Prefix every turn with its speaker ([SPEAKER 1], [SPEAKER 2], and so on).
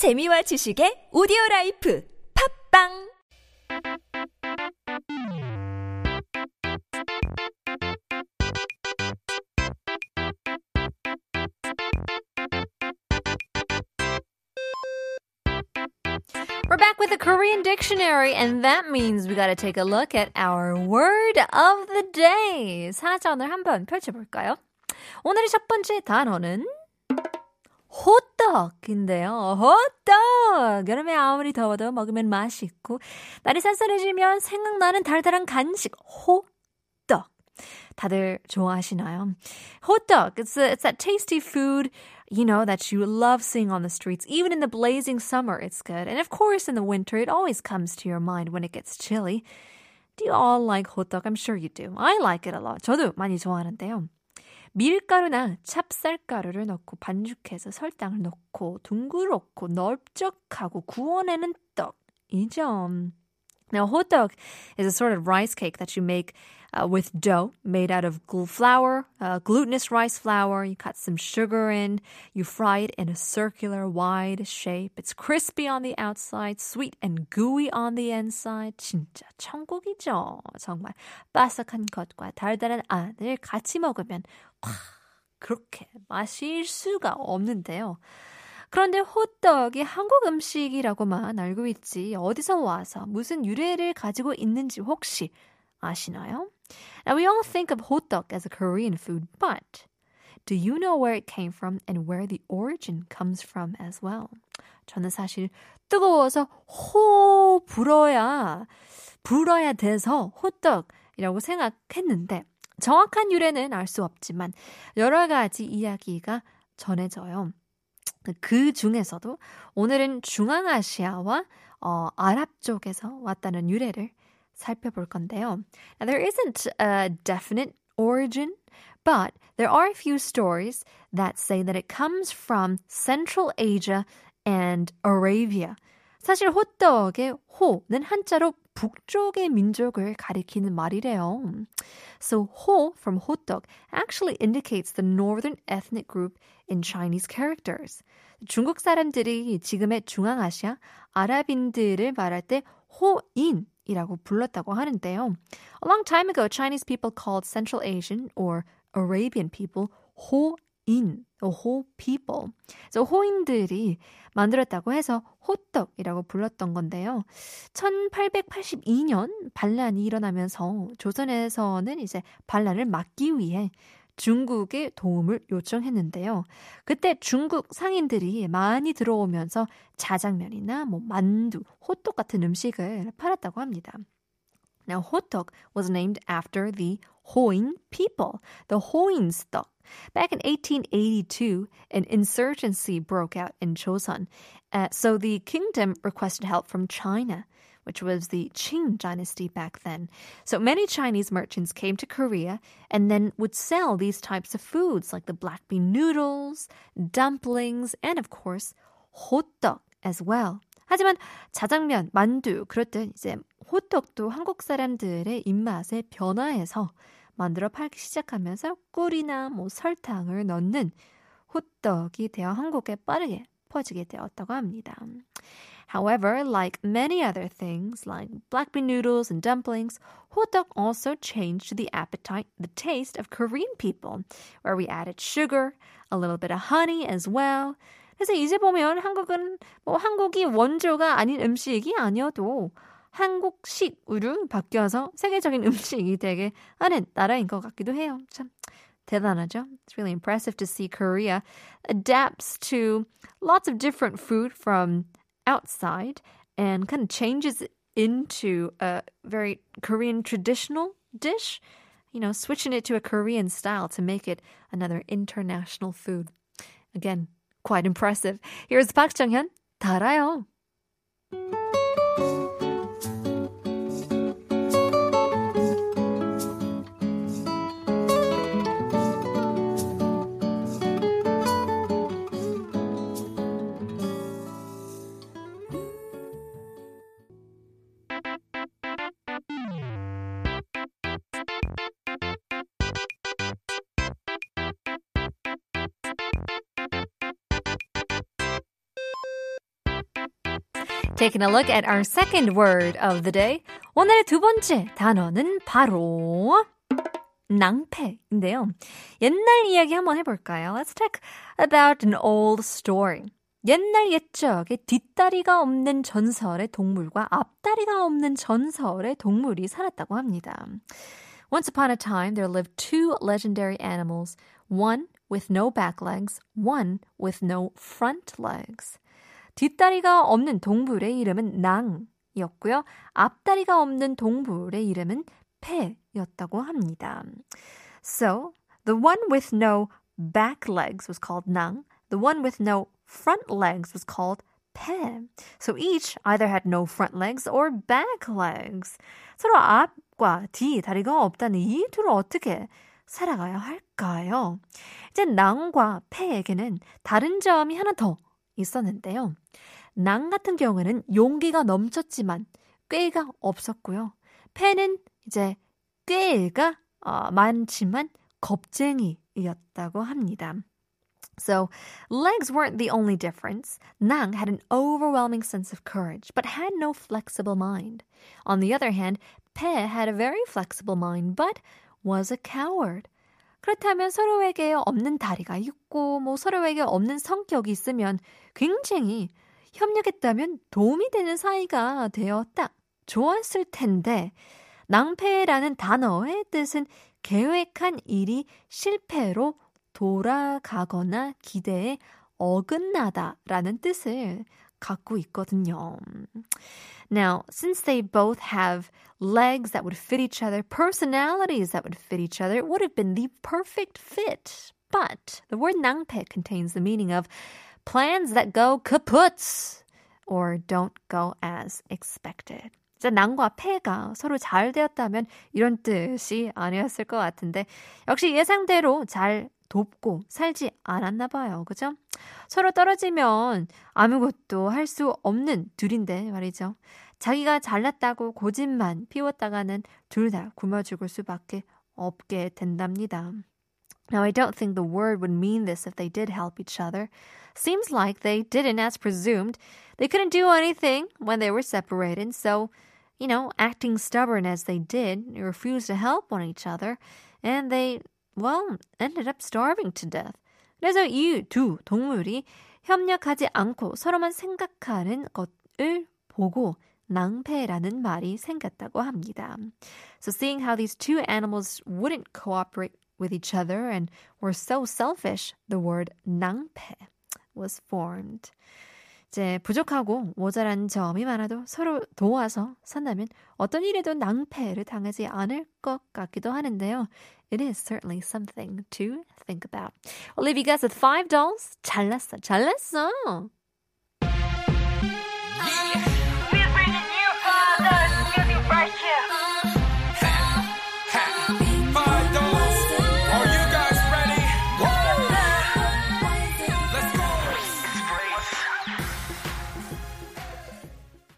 [SPEAKER 1] 재미와 지식의 오디오 라이프 팝빵
[SPEAKER 2] We're back with the Korean dictionary, and that means we gotta take a look at our word of the day. 사전을 한번 펼쳐볼까요? 오늘의 첫 번째 단어는 호떡인데요. 호떡! 여름에 아무리 더워도 먹으면 맛있고 날이 쌀쌀해지면 생각나는 달달한 간식, 호떡. 다들 좋아하시나요? 호떡, it's, a, it's that tasty food, you know, that you love seeing on the streets. Even in the blazing summer, it's good. And of course, in the winter, it always comes to your mind when it gets chilly. Do you all like hotteok? I'm sure you do. I like it a lot. 저도 많이 좋아하는데요. 밀가루나 찹쌀가루를 넣고 반죽해서 설탕을 넣고 둥그렇고 넓적하고 구워내는 떡이죠. Now, hotteok is a sort of rice cake that you make uh, with dough made out of gl- flour, uh, glutinous rice flour. You cut some sugar in. You fry it in a circular, wide shape. It's crispy on the outside, sweet and gooey on the inside. 진짜 천국이죠. 정말 바삭한 겉과 달달한 안을 같이 먹으면 와, 그렇게 맛일 수가 없는데요. 그런데 호떡이 한국 음식이라고만 알고 있지 어디서 와서 무슨 유래를 가지고 있는지 혹시 아시나요? Now we all think of 호떡 as a Korean food, but do you know where it came from and where the origin comes from as well? 저는 사실 뜨거워서 호 불어야 불어야 돼서 호떡이라고 생각했는데 정확한 유래는 알 수 없지만 여러 가지 이야기가 전해져요. 그 중에서도 오늘은 중앙아시아와 어, 아랍 쪽에서 왔다는 유래를 살펴볼 건데요. Now, there isn't a definite origin, but there are a few stories that say that it comes from Central Asia and Arabia. 사실 호떡의 호는 한자로 북쪽의 민족을 가리키는 말이래요. So 호 from 호떡 actually indicates the northern ethnic group in Chinese characters. 중국 사람들이 지금의 중앙아시아 아랍인들을 말할 때 호인 이라고 불렀다고 하는데요. A long time ago, Chinese people called Central Asian or Arabian people 호 인, 호 people. So 호인들이 만들었다고 해서 호떡이라고 불렀던 건데요. 1882년 반란이 일어나면서 조선에서는 이제 반란을 막기 위해 중국의 도움을 요청했는데요. 그때 중국 상인들이 많이 들어오면서 자장면이나 뭐 만두, 호떡 같은 음식을 팔았다고 합니다. Now, 호떡 was named after the Hoin people, the Hoin stock. Back in 1882, an insurgency broke out in Joseon, uh, so the kingdom requested help from China which was the Qing dynasty back then. So many Chinese merchants came to Korea and then would sell these types of foods like the black bean noodles, dumplings, and of course, hotteok as well. 하지만 자장면, 만두 그럴 이제 호떡도 한국 사람들의 입맛에 변화해서 만들어 팔기 시작하면서 꿀이나 뭐 설탕을 넣는 호떡이 되어 한국에 빠르게 퍼지게 되었다고 합니다. However, like many other things, like black bean noodles and dumplings, 호떡 also changed the appetite, the taste of Korean people, where we added sugar, a little bit of honey as well. 그래서 이제 보면 한국은 뭐 한국이 원조가 아닌 음식이 아니어도 한국식으로 바뀌어서 세계적인 음식이 되게 하는 나라인 것 같기도 해요. 참 대단하죠? It's really impressive to see Korea adapts to lots of different food from outside and kind of changes it into a very Korean traditional dish, you know, switching it to a Korean style to make it another international food. Again, quite impressive. Here's Park Jung-hyun, 달아요. Taking a look at our second word of the day. 오늘의 두 번째 단어는 바로 낭패인데요. 옛날 이야기 한번 해볼까요? Let's talk about an old story. 옛날 옛적에 뒷다리가 없는 전설의 동물과 앞다리가 없는 전설의 동물이 살았다고 합니다. Once upon a time, there lived two legendary animals, one with no back legs, one with no front legs. 뒷다리가 없는 동물의 이름은 낭이었고요. 앞다리가 없는 동물의 이름은 패였다고 합니다. So, the one with no back legs was called 낭. The one with no front legs was called 패. So each either had no front legs or back legs. 서로 앞과 뒤 다리가 없다는 이 둘을 어떻게 살아가야 할까요? 이제 낭과 패에게는 다른 점이 하나 더 있었는데요. 낭 같은 경우에는 용기가 넘쳤지만 꾀가 없었고요. 패는 이제 꾀가 어, 많지만 겁쟁이였다고 합니다. So, legs weren't the only difference. Nang had an overwhelming sense of courage, but had no flexible mind. On the other hand, Pe had a very flexible mind, but was a coward. 그렇다면 서로에게 없는 다리가 있고, 뭐 서로에게 없는 성격이 있으면 굉장히 협력했다면 도움이 되는 사이가 되었다. 좋았을 텐데, 낭패라는 단어의 뜻은 계획한 일이 실패로 돌아가거나 기대에 어긋나다라는 뜻을 갖고 있거든요. Now, since they both have legs that would fit each other, personalities that would fit each other, it would have been the perfect fit. But the word 낭패 contains the meaning of plans that go kaput or don't go as expected. 진짜 낭과 패가 서로 잘 되었다면 이런 뜻이 아니었을 것 같은데 역시 예상대로 잘 돕고 살지 않았나 봐요. 그죠? 서로 떨어지면 아무것도 할 수 없는 둘인데 말이죠. 자기가 잘났다고 고집만 피웠다가는 둘 다 굶어 죽을 수밖에 없게 된답니다. Now, I don't think the word would mean this if they did help each other. Seems like they didn't as presumed. They couldn't do anything when they were separated, so, you know, acting stubborn as they did, they refused to help one each other, and they well, ended up starving to death. 그래서 이 두 동물이 협력하지 않고 서로만 생각하는 것을 보고 낭패라는 말이 생겼다고 합니다. So seeing how these two animals wouldn't cooperate with each other and were so selfish, the word 낭패 was formed. 이제 부족하고 모자란 점이 많아도 서로 도와서 산다면 어떤 일에도 낭패를 당하지 않을 것 같기도 하는데요. It is certainly something to think about. Guys with five dolls. 잘났어, 잘났어.